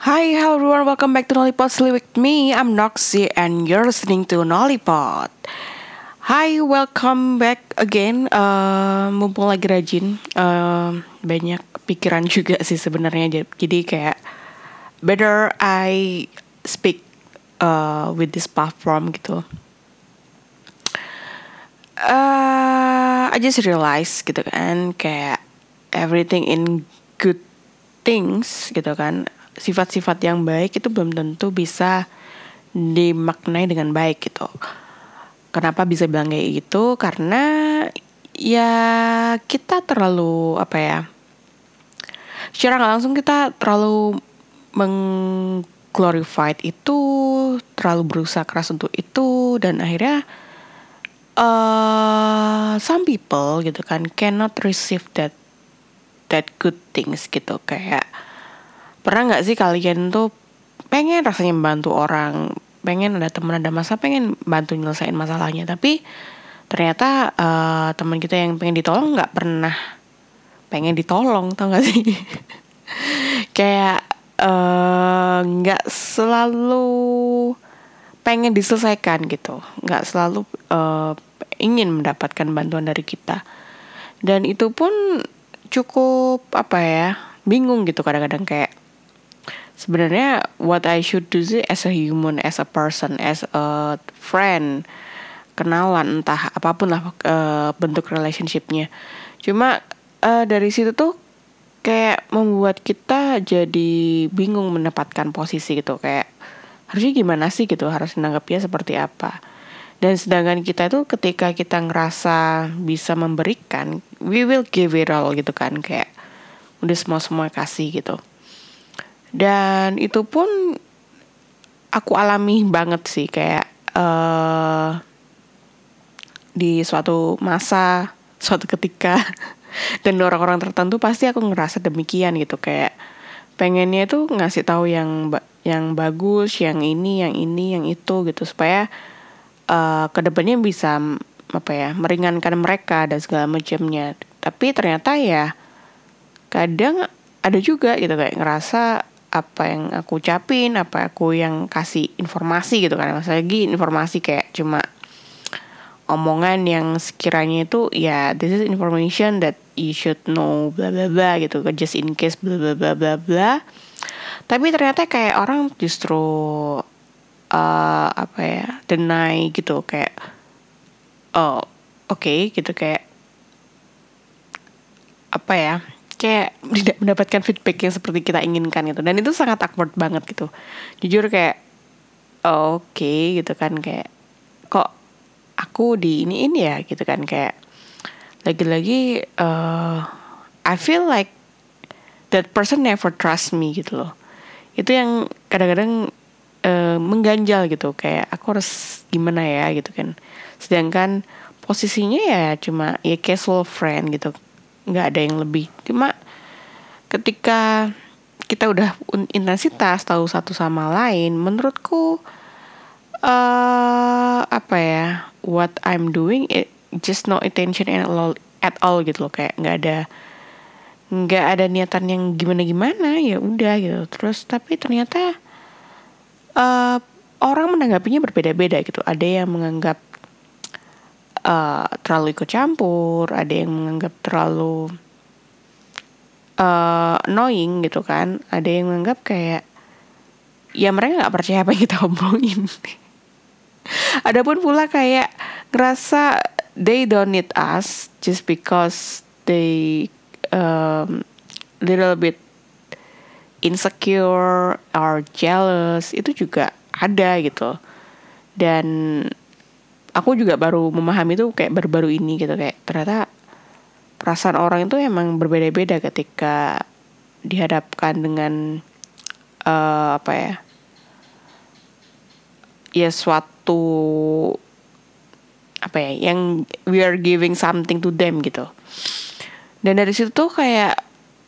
Hi, hello everyone. Welcome back to Nollipod Sleep with me. I'm Noxy and you're listening to Nollipod. Hi, welcome back again. Uh, mumpung lagi rajin, uh, banyak pikiran juga sih sebenarnya. Jadi kayak better I speak uh, with this platform gitu. Uh, I just realize gitu kan kayak everything in good things gitu kan sifat-sifat yang baik itu belum tentu bisa dimaknai dengan baik gitu. Kenapa bisa bilang kayak gitu? Karena ya kita terlalu apa ya? Secara nggak langsung kita terlalu mengglorified itu, terlalu berusaha keras untuk itu dan akhirnya uh, some people gitu kan cannot receive that that good things gitu kayak pernah nggak sih kalian tuh pengen rasanya membantu orang pengen ada teman ada masa pengen bantu nyelesain masalahnya tapi ternyata uh, teman kita yang pengen ditolong nggak pernah pengen ditolong tau gak sih? Kayak eh, nggak uh, selalu pengen diselesaikan gitu nggak selalu uh, ingin mendapatkan bantuan dari kita. Dan itu pun cukup apa ya bingung gitu kadang-kadang kayak sebenarnya what I should do sih as a human, as a person, as a friend, kenalan entah apa pun lah uh, bentuk relationshipnya. Cuma uh, dari situ tuh kayak membuat kita jadi bingung mendapatkan posisi gitu kayak harusnya gimana sih gitu harus menanggapnya seperti apa. Dan sedangkan kita tuh ketika kita ngerasa bisa memberikan, we will give it all gitu kan kayak udah semua semua kasih gitu dan itu pun aku alami banget sih kayak uh, di suatu masa suatu ketika dan orang-orang tertentu pasti aku ngerasa demikian gitu kayak pengennya itu ngasih tahu yang yang bagus yang ini yang ini yang itu gitu supaya uh, ke depannya bisa apa ya meringankan mereka dan segala macamnya. Tapi ternyata ya kadang ada juga gitu kayak ngerasa apa yang aku ucapin apa aku yang kasih informasi gitu kan. Mas lagi informasi kayak cuma omongan yang sekiranya itu ya this is information that you should know bla bla bla gitu. Just in case bla bla bla bla bla. Tapi ternyata kayak orang justru uh, apa ya deny gitu. Kayak oh oke okay, gitu. Kayak apa ya kayak tidak mendapatkan feedback yang seperti kita inginkan gitu. Dan itu sangat awkward banget gitu. Jujur kayak oke okay, gitu kan kayak kok aku di ini ini ya gitu kan kayak lagi-lagi uh, I feel like that person never trust me gitu loh. Itu yang kadang-kadang uh, mengganjal gitu kayak aku harus gimana ya gitu kan. Sedangkan posisinya ya cuma ya casual friend gitu nggak ada yang lebih. Cuma ketika kita udah intensitas tahu satu sama lain menurutku uh, apa ya what I'm doing it just no attention at all at all gitu loh. Kayak nggak ada nggak ada niatan yang gimana gimana ya udah gitu. Terus tapi ternyata uh, orang menanggapinya berbeda-beda gitu. Ada yang menganggap uh, terlalu ikut campur, ada yang menganggap terlalu uh, annoying gitu kan, ada yang menganggap kayak ya mereka nggak percaya apa yang kita omongin. Adapun pula kayak ngerasa they don't need us just because they um, little bit insecure or jealous itu juga ada gitu dan aku juga baru memahami itu kayak baru-baru ini gitu kayak ternyata perasaan orang itu emang berbeda-beda ketika dihadapkan dengan uh, apa ya ya suatu apa ya yang we are giving something to them gitu. Dan dari situ tuh kayak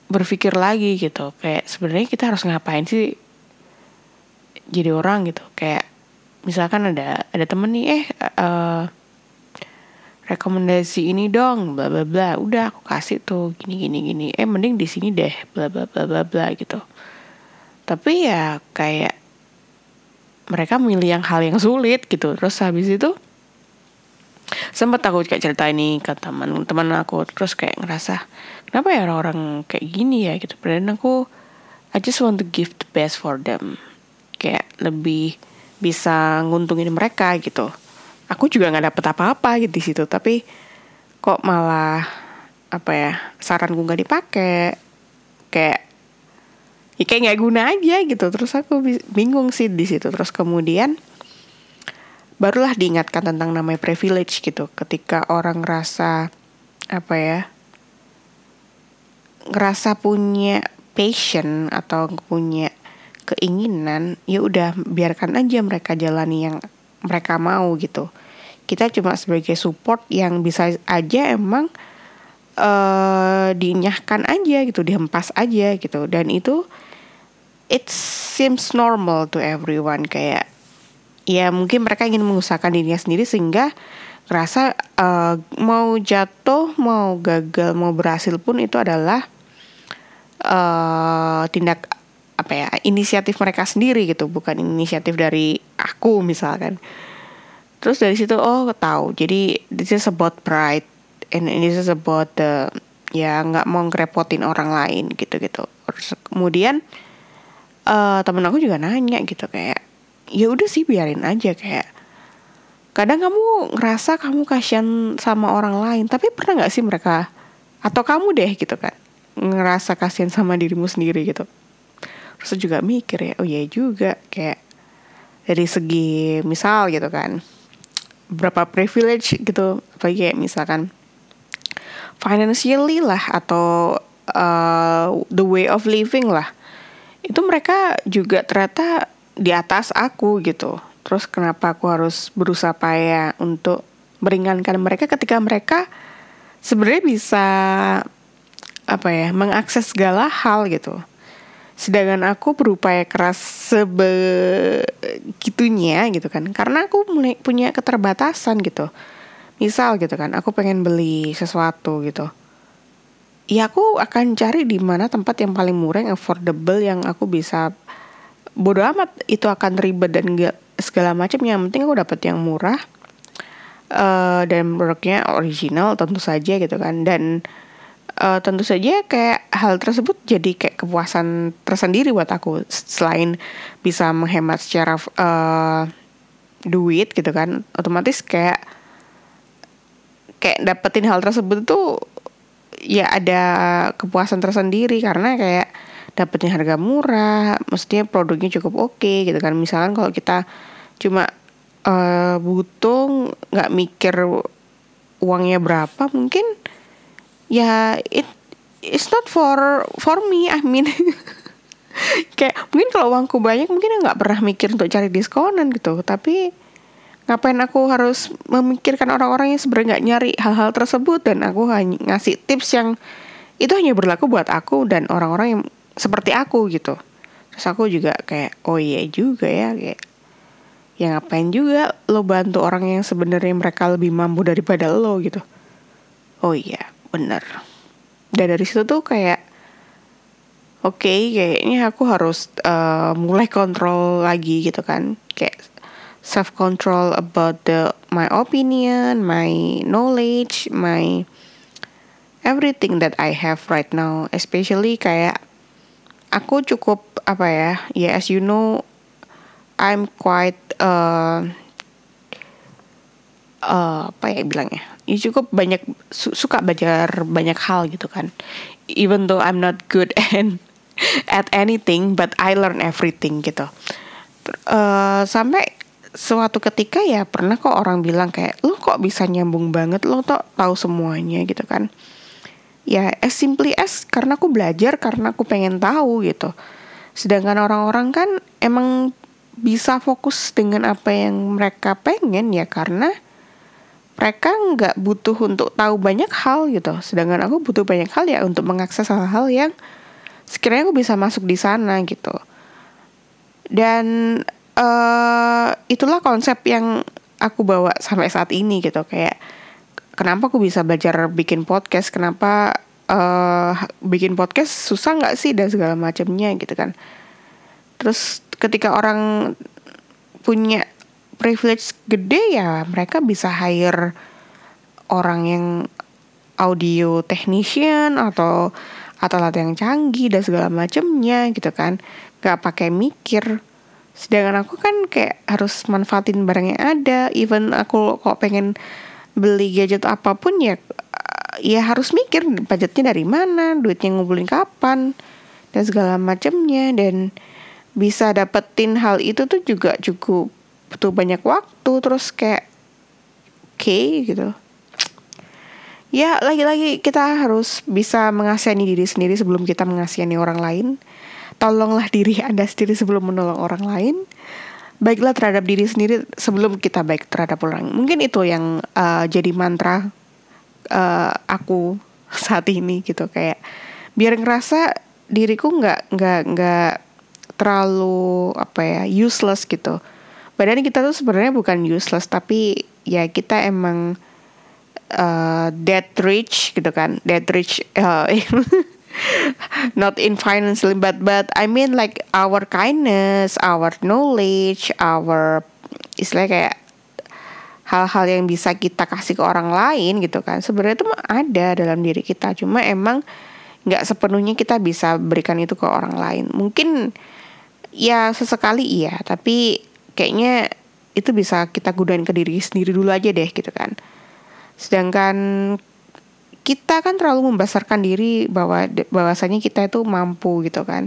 berpikir lagi gitu kayak sebenarnya kita harus ngapain sih jadi orang gitu kayak misalkan ada ada temen nih eh uh, rekomendasi ini dong bla bla bla. Udah aku kasih tuh gini gini gini. Eh mending di sini deh bla bla bla bla bla gitu. Tapi ya kayak mereka milih yang hal yang sulit gitu. Terus habis itu sempat aku kayak cerita ini ke teman teman aku. Terus kayak ngerasa kenapa ya orang-orang kayak gini ya? Gitu. Padahal aku I just want to give the best for them. Kayak lebih bisa nguntungin mereka gitu. Aku juga nggak dapet apa-apa gitu di situ tapi kok malah apa ya saranku nggak dipakai kayak ya kayak nggak guna aja gitu. Terus aku bingung sih di situ. Terus kemudian barulah diingatkan tentang namanya privilege gitu. Ketika orang ngerasa apa ya ngerasa punya passion atau punya keinginan ya udah biarkan aja mereka jalani yang mereka mau gitu. Kita cuma sebagai support yang bisa aja emang uh, dinyahkan aja gitu dihempas aja gitu. Dan itu it seems normal to everyone. Kayak ya mungkin mereka ingin mengusahakan dirinya sendiri sehingga ngerasa uh, mau jatuh mau gagal mau berhasil pun itu adalah uh, tindak apa ya inisiatif mereka sendiri gitu bukan inisiatif dari aku misalkan. Terus dari situ oh tahu. Jadi this is about pride and this is about the ya nggak mau ngerepotin orang lain gitu gitu terus kemudian uh, temen aku juga nanya gitu kayak ya udah sih biarin aja kayak. Kadang kamu ngerasa kamu kasihan sama orang lain tapi pernah nggak sih mereka atau kamu deh gitu kan ngerasa kasihan sama dirimu sendiri gitu terus juga mikir ya oh iya juga kayak dari segi misal gitu kan berapa privilege gitu. Apalagi kayak misalkan financially lah atau uh, the way of living lah. Itu mereka juga ternyata di atas aku gitu. Terus kenapa aku harus berusaha payah untuk meringankan mereka ketika mereka sebenarnya bisa apa ya mengakses segala hal gitu sedangkan aku berupaya keras sebegitunya gitu kan. Karena aku punya keterbatasan gitu. Misal gitu kan aku pengen beli sesuatu gitu. Ya aku akan cari di mana tempat yang paling murah yang affordable yang aku bisa bodoh amat itu akan ribet dan gak segala macam. Yang penting aku dapat yang murah uh, dan produknya original tentu saja gitu kan. Dan uh, tentu saja kayak hal tersebut jadi kayak kepuasan tersendiri buat aku selain bisa menghemat secara uh, duit gitu kan otomatis kayak kayak dapetin hal tersebut tuh ya ada kepuasan tersendiri karena kayak dapetin harga murah, mestinya produknya cukup oke okay, gitu kan. Misalkan kalau kita cuma uh, butuh nggak mikir uangnya berapa, mungkin ya it it's not for for me. I mean. Kayak mungkin kalau uangku banyak mungkin nggak pernah mikir untuk cari diskonan gitu, tapi ngapain aku harus memikirkan orang-orang yang sebenarnya nggak nyari hal-hal tersebut? Dan aku hanya ngasih tips yang itu hanya berlaku buat aku dan orang-orang yang seperti aku gitu. Terus aku juga kayak oh iya juga ya kayak ya ngapain juga lo bantu orang yang sebenarnya mereka lebih mampu daripada lo gitu. Oh iya bener. Dan dari situ tuh kayak oke okay, kayaknya aku harus uh, mulai kontrol lagi gitu kan. Kayak self control about the my opinion, my knowledge, my everything that I have right now, especially kayak aku cukup apa ya, ya as you know, I'm quite uh, uh, apa ya bilangnya, ya cukup banyak su suka belajar banyak hal gitu kan, even though I'm not good and at anything, but I learn everything gitu. Uh, sampai suatu ketika ya pernah kok orang bilang kayak lu kok bisa nyambung banget? Lo tuh tahu semuanya gitu kan. Ya as simply as karena aku belajar karena aku pengen tahu gitu. Sedangkan orang-orang kan emang bisa fokus dengan apa yang mereka pengen ya karena mereka nggak butuh untuk tahu banyak hal gitu. Sedangkan aku butuh banyak hal ya untuk mengakses hal-hal yang sekiranya aku bisa masuk di sana gitu. Dan uh, itulah konsep yang aku bawa sampai saat ini gitu. Kayak kenapa aku bisa belajar bikin podcast? Kenapa uh, bikin podcast susah nggak sih dan segala macamnya gitu kan? Terus ketika orang punya privilege gede ya mereka bisa hire orang yang audio technician atau atau alat yang canggih dan segala macamnya gitu kan. Gak pakai mikir. Sedangkan aku kan kayak harus manfaatin barang yang ada. Even aku kok pengen beli gadget apa pun ya ya harus mikir budgetnya dari mana duitnya ngumpulin kapan dan segala macamnya dan bisa dapetin hal itu tuh juga cukup butuh banyak waktu terus kayak oke okay, gitu. Ya lagi-lagi kita harus bisa mengasihani diri sendiri sebelum kita mengasihani orang lain. Tolonglah diri anda sendiri sebelum menolong orang lain. Baiklah terhadap diri sendiri sebelum kita baik terhadap orang mungkin itu yang uh, jadi mantra uh, aku saat ini gitu. Kayak biar ngerasa diriku nggak nggak nggak terlalu apa ya useless gitu badan kita tuh sebenarnya bukan useless tapi ya kita emang uh, dead rich gitu kan. Dead rich uh, not in financially but but I mean like our kindness our knowledge our istilahnya kayak hal-hal yang bisa kita kasih ke orang lain gitu kan. Sebenarnya itu ada dalam diri kita cuma emang nggak sepenuhnya kita bisa berikan itu ke orang lain. Mungkin ya sesekali iya tapi kayaknya itu bisa kita gunain ke diri sendiri dulu aja deh gitu kan Sedangkan kita kan terlalu membesarkan diri bahwa bahwasanya kita itu mampu gitu kan.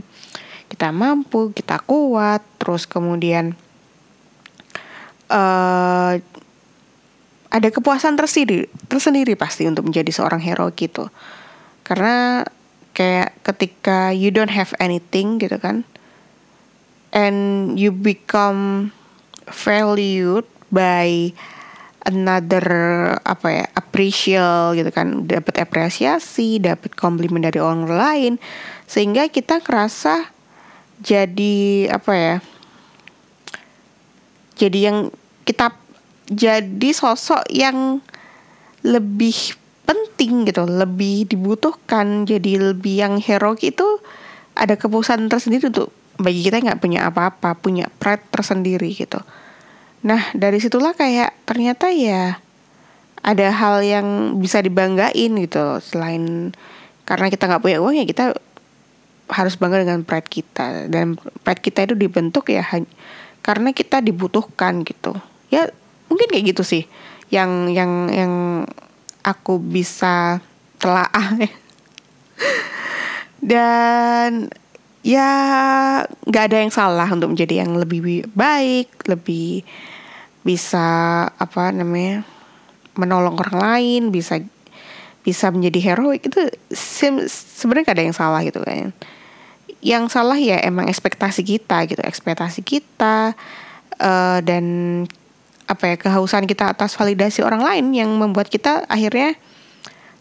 Kita mampu, kita kuat, terus kemudian uh, ada kepuasan tersendiri, tersendiri pasti untuk menjadi seorang hero gitu. Karena kayak ketika you don't have anything gitu kan, and you become valued by another apa ya appreciate gitu kan. Dapat apresiasi dapat komplimen dari orang lain. Sehingga kita kerasa jadi apa ya jadi yang kita jadi sosok yang lebih penting gitu lebih dibutuhkan jadi lebih yang heroik itu ada kepuasan tersendiri untuk bagi kita nggak punya apa-apa punya pride tersendiri gitu. Nah dari situlah kayak ternyata ya ada hal yang bisa dibanggain gitu selain karena kita nggak punya uang ya kita harus bangga dengan pride kita. Dan pride kita itu dibentuk ya karena kita dibutuhkan gitu. Ya mungkin kayak gitu sih. Yang yang yang aku bisa telaah dan ya nggak ada yang salah untuk menjadi yang lebih baik lebih bisa apa namanya menolong orang lain bisa bisa menjadi heroik. Itu sebenarnya gak ada yang salah gitu kan. Yang salah ya emang ekspektasi kita gitu ekspektasi kita uh, dan apa ya kehausan kita atas validasi orang lain yang membuat kita akhirnya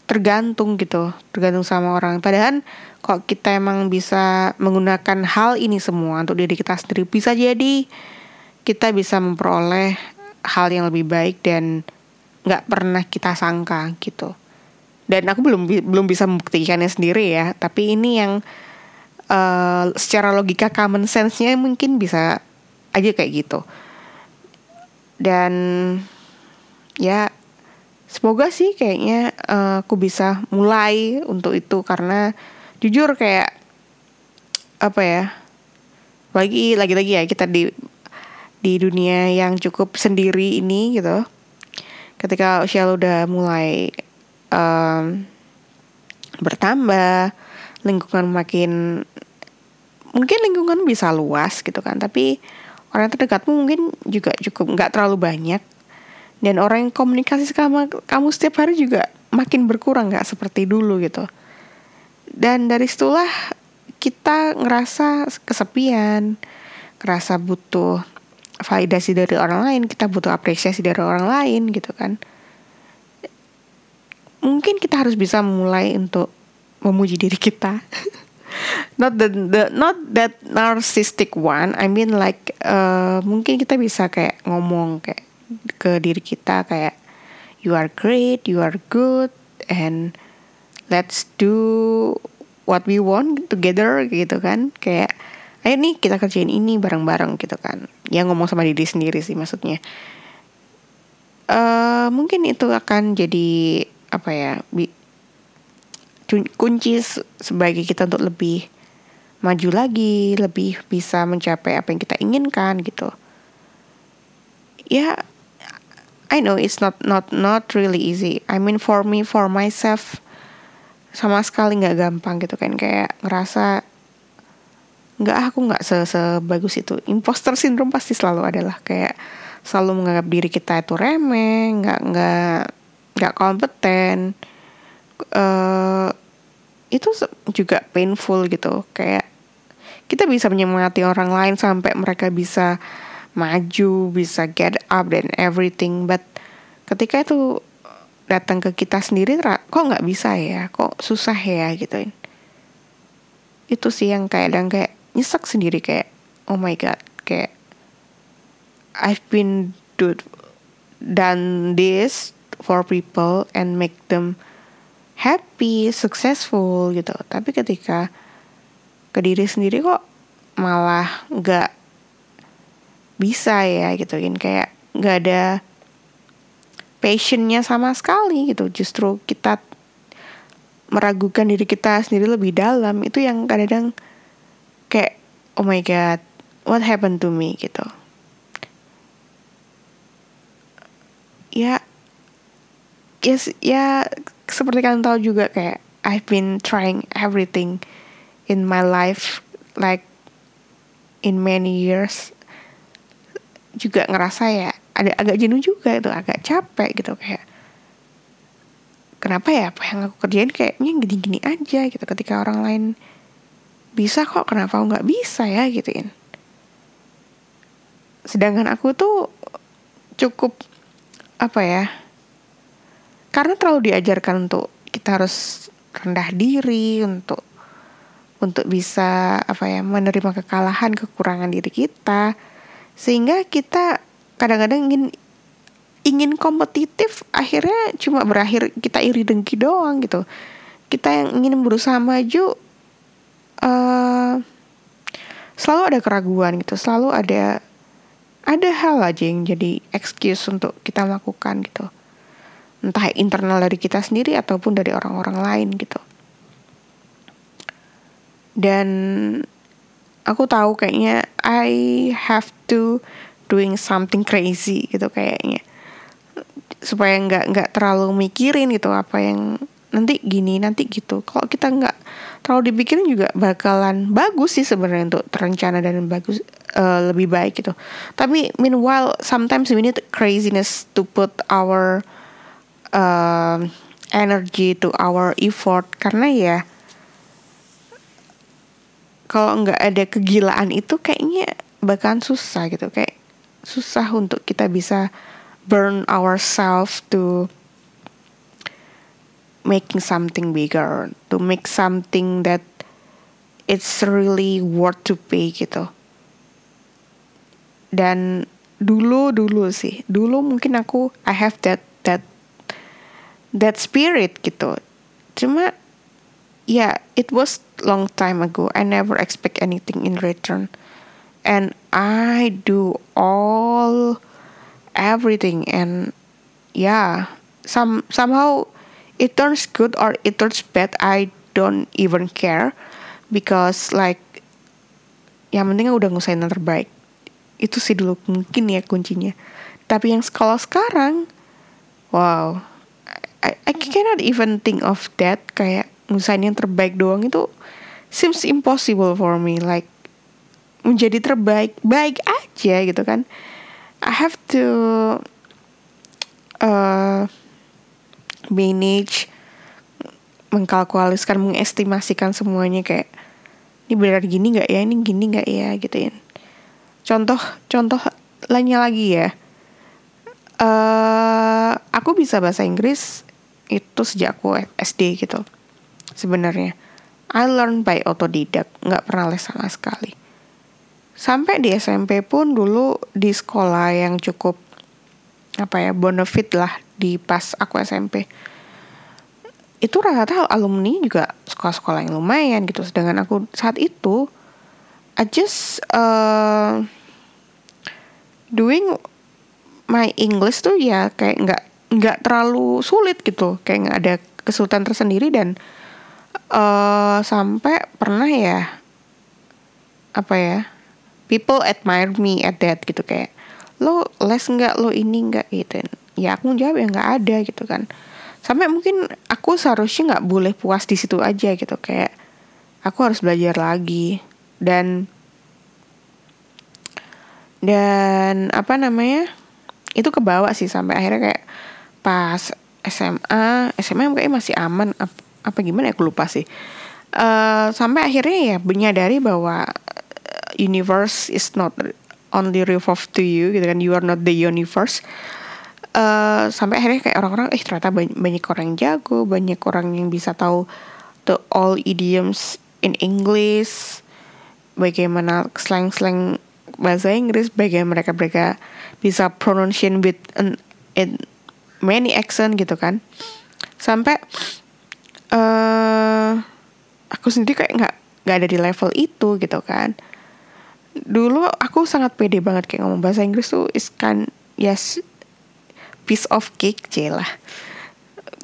tergantung gitu tergantung sama orang. Padahal kok kita emang bisa menggunakan hal ini semua untuk diri kita sendiri bisa jadi kita bisa memperoleh hal yang lebih baik dan nggak pernah kita sangka gitu. Dan aku belum belum bisa membuktikannya sendiri ya tapi ini yang uh, secara logika common sense-nya mungkin bisa aja kayak gitu. Dan ya semoga sih kayaknya uh, aku bisa mulai untuk itu karena jujur kayak apa ya lagi lagi lagi ya kita di di dunia yang cukup sendiri ini gitu. Ketika usia lo udah mulai um, bertambah lingkungan makin mungkin lingkungan bisa luas gitu kan tapi orang terdekatmu mungkin juga cukup nggak terlalu banyak dan orang yang komunikasi sama kamu setiap hari juga makin berkurang nggak seperti dulu gitu dan dari situlah kita ngerasa kesepian ngerasa butuh validasi dari orang lain, kita butuh apresiasi dari orang lain gitu kan. Mungkin kita harus bisa mulai untuk memuji diri kita. not the, the not that narcissistic one. I mean like uh, mungkin kita bisa kayak ngomong kayak ke diri kita kayak you are great, you are good and let's do what we want together gitu kan. Kayak ayo nih kita kerjain ini bareng-bareng gitu kan ya ngomong sama diri sendiri sih maksudnya uh, mungkin itu akan jadi apa ya bi kunci sebagai kita untuk lebih maju lagi, lebih bisa mencapai apa yang kita inginkan gitu. Ya, I know it's not not not really easy. I mean for me for myself sama sekali nggak gampang gitu kan. Kayak ngerasa nggak aku nggak se sebagus itu. Imposter syndrome pasti selalu adalah kayak selalu menganggap diri kita itu remeh nggak nggak nggak kompeten. Uh, itu juga painful gitu. Kayak kita bisa menyemangati orang lain sampai mereka bisa maju bisa get up dan everything. But ketika itu datang ke kita sendiri kok nggak bisa ya? Kok susah ya gitu. Itu sih yang kayak dan kayak nyesek sendiri kayak oh my god kayak I've been do done this for people and make them happy, successful gitu. Tapi ketika ke diri sendiri kok malah nggak bisa ya gitu. Kan kayak nggak ada passionnya sama sekali gitu. Justru kita meragukan diri kita sendiri lebih dalam itu yang kadang-kadang kayak oh my god what happened to me gitu. Ya yes ya seperti kalian tahu juga kayak I've been trying everything in my life like in many years juga ngerasa ya ada agak jenuh juga itu agak capek gitu kayak kenapa ya apa yang aku kerjain kayaknya gini-gini aja gitu ketika orang lain bisa kok kenapa aku nggak bisa ya? gituin. Sedangkan aku tuh cukup apa ya karena terlalu diajarkan untuk kita harus rendah diri untuk untuk bisa apa ya menerima kekalahan kekurangan diri kita sehingga kita kadang-kadang ingin ingin kompetitif akhirnya cuma berakhir kita iri dengki doang gitu. Kita yang ingin berusaha maju uh, selalu ada keraguan gitu selalu ada ada hal aja yang jadi excuse untuk kita lakukan gitu. Entah internal dari kita sendiri ataupun dari orang-orang lain gitu. Dan aku tahu kayaknya I have to doing something crazy gitu kayaknya. Supaya nggak nggak terlalu mikirin gitu apa yang nanti gini nanti gitu. Kalau kita nggak terlalu dipikirin juga bakalan bagus sih sebenarnya untuk terencana dan bagus uh, lebih baik gitu. Tapi meanwhile sometimes we need craziness to put our uh, energy to our effort. Karena ya kalau nggak ada kegilaan itu kayaknya bakalan susah gitu kayak susah untuk kita bisa burn ourselves to making something bigger, to make something that it's really worth to pay gitu. Dan dulu dulu sih, dulu mungkin aku I have that that that spirit gitu. Cuma yeah, it was long time ago. I never expect anything in return. And I do all everything. And yeah, some somehow it turns good or it turns bad I don't even care. Because like yang penting udah ngusain yang terbaik. Itu sih dulu mungkin ya kuncinya. Tapi yang sekolah sekarang wow. I, I cannot even think of that kayak ngusain yang terbaik doang itu seems impossible for me like menjadi terbaik baik aja gitu kan. I have to uh, manage mengkalkulasikan mengestimasikan semuanya kayak ini benar gini nggak ya ini gini nggak ya gitu ya. Contoh contoh lainnya lagi ya. Uh, aku bisa bahasa Inggris itu sejak aku SD gitu sebenarnya. I learn by otodidak nggak pernah les sama sekali. Sampai di SMP pun dulu di sekolah yang cukup apa ya bonafit lah di pas aku SMP itu rata-rata alumni juga sekolah-sekolah yang lumayan gitu. Sedangkan aku saat itu I just uh, doing my English tuh ya kayak nggak nggak terlalu sulit gitu. Kayak nggak ada kesulitan tersendiri dan uh, sampai pernah ya apa ya people admire me at that gitu kayak lo les nggak? Lo ini nggak? Gitu. Ya aku jawab ya nggak ada gitu kan. Sampai mungkin aku seharusnya nggak boleh puas di situ aja gitu kayak aku harus belajar lagi. Dan dan apa namanya itu kebawa sih sampai akhirnya kayak pas SMA SMA kayaknya masih aman apa, gimana ya? Aku lupa sih. Uh, sampai akhirnya ya menyadari bahwa universe is not only revolve to you gitu kan. You are not the universe. Uh, sampai akhirnya kayak orang-orang eh ternyata banyak, banyak orang yang jago banyak orang yang bisa tahu the all idioms in English bagaimana slang-slang bahasa Inggris bagaimana mereka mereka bisa pronunciation with an, in many accent gitu kan. Sampai uh, aku sendiri kayak nggak nggak ada di level itu gitu kan. Dulu aku sangat pede banget kayak ngomong bahasa Inggris tuh is kan yes piece of cake lah.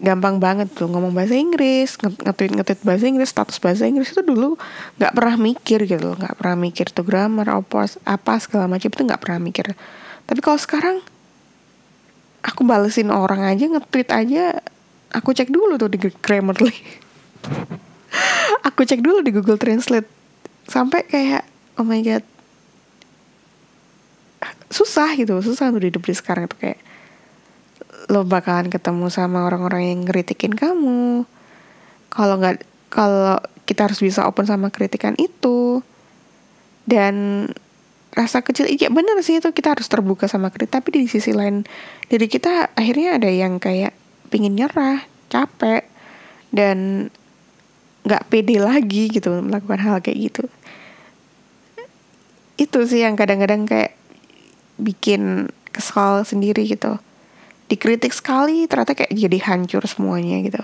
Gampang banget tuh ngomong bahasa Inggris ngetweet ngetweet bahasa Inggris status bahasa Inggris itu dulu nggak pernah mikir gitu nggak pernah mikir tuh grammar apa apa segala macam itu nggak pernah mikir. Tapi kalau sekarang aku balesin orang aja ngetweet aja aku cek dulu tuh di Grammarly. Aku cek dulu di Google Translate. Sampai kayak oh my god. Susah gitu susah untuk hidup di sekarang itu kayak lo bakalan ketemu sama orang-orang yang ngeritikin kamu. Kalau nggak kalau kita harus bisa open sama kritikan itu. Dan rasa kecil iya bener sih itu kita harus terbuka sama kritik tapi di sisi lain diri kita akhirnya ada yang kayak pingin nyerah capek dan nggak pede lagi gitu melakukan hal kayak gitu. Itu sih yang kadang-kadang kayak bikin kesal sendiri gitu. Dikritik sekali ternyata kayak jadi hancur semuanya gitu.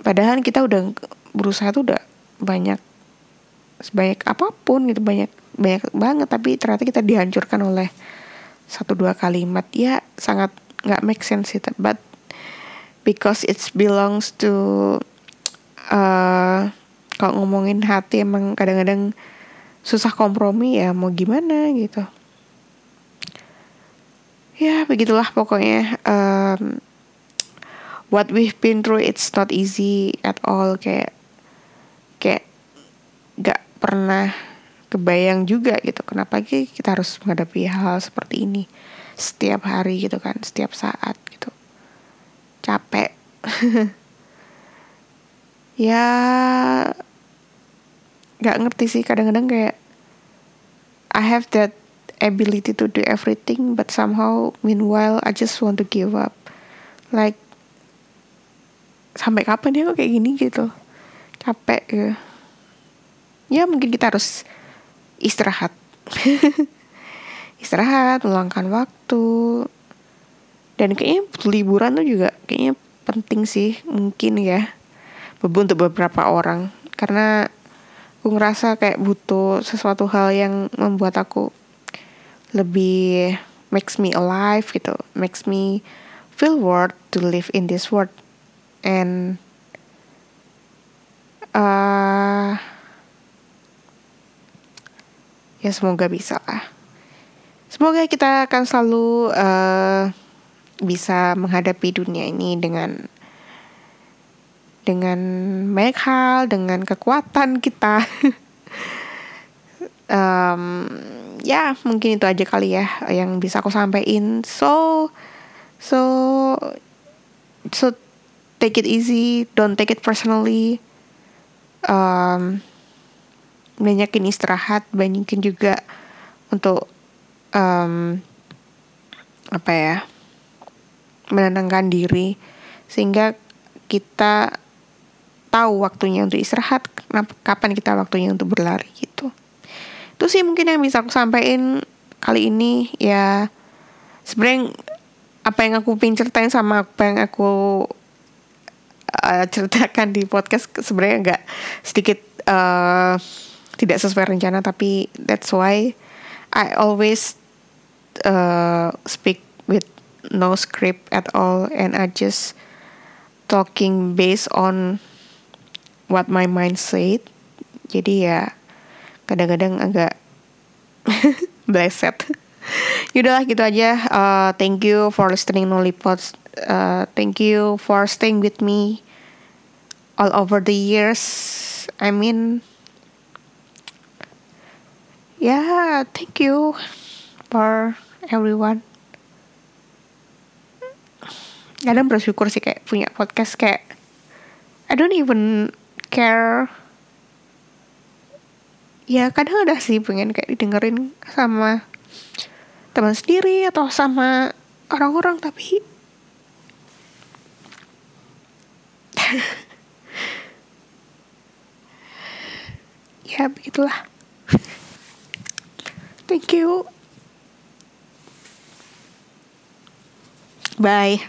Padahal kita udah berusaha tuh udah banyak sebanyak apa pun gitu banyak banyak banget tapi ternyata kita dihancurkan oleh satu dua kalimat. Ya sangat nggak make sense sih but because it belongs to uh, kalau ngomongin hati emang kadang-kadang susah kompromi ya mau gimana gitu. Ya begitulah pokoknya um, what we've been through it's not easy at all. Kayak kayak gak pernah kebayang juga gitu kenapa kita harus menghadapi hal, hal seperti ini setiap hari gitu kan setiap saat gitu. Capek. Ya gak ngerti sih kadang-kadang kayak I have that ability to do everything but somehow meanwhile I just want to give up. Like sampai kapan ya kok kayak gini gitu? Capek ya. Ya mungkin kita harus istirahat istirahat meluangkan waktu. Dan kayaknya liburan tuh juga kayaknya penting sih mungkin ya. Untuk beberapa orang. Karena aku ngerasa kayak butuh sesuatu hal yang membuat aku lebih makes me alive gitu. Makes me feel worth to live in this world. And uh, ya semoga bisa lah semoga kita akan selalu uh, bisa menghadapi dunia ini dengan dengan banyak hal dengan kekuatan kita. Um, ya mungkin itu aja kali ya yang bisa aku sampaikan. So so so take it easy. Don't take it personally. Um, banyakin istirahat banyakin juga untuk um, apa ya menenangkan diri sehingga kita tahu waktunya untuk istirahat kapan kita waktunya untuk berlari gitu. Itu sih mungkin yang bisa aku sampaikan kali ini ya. Sebenarnya apa yang aku pengen ceritain sama apa yang aku uh, ceritakan di podcast sebenarnya agak sedikit uh, tidak sesuai rencana tapi that's why I always uh, speak with no script at all and I just talking based on what my mind said jadi ya kadang-kadang agak bleset Yaudahlah gitu aja. Uh, thank you for listening Nolipods. Uh, thank you for staying with me all over the years. I mean, yeah, thank you for everyone. Kadang bersyukur sih kayak punya podcast kayak I don't even care. Ya kadang ada sih pengen kayak didengerin sama teman sendiri atau sama orang-orang tapi ya begitulah thank you bye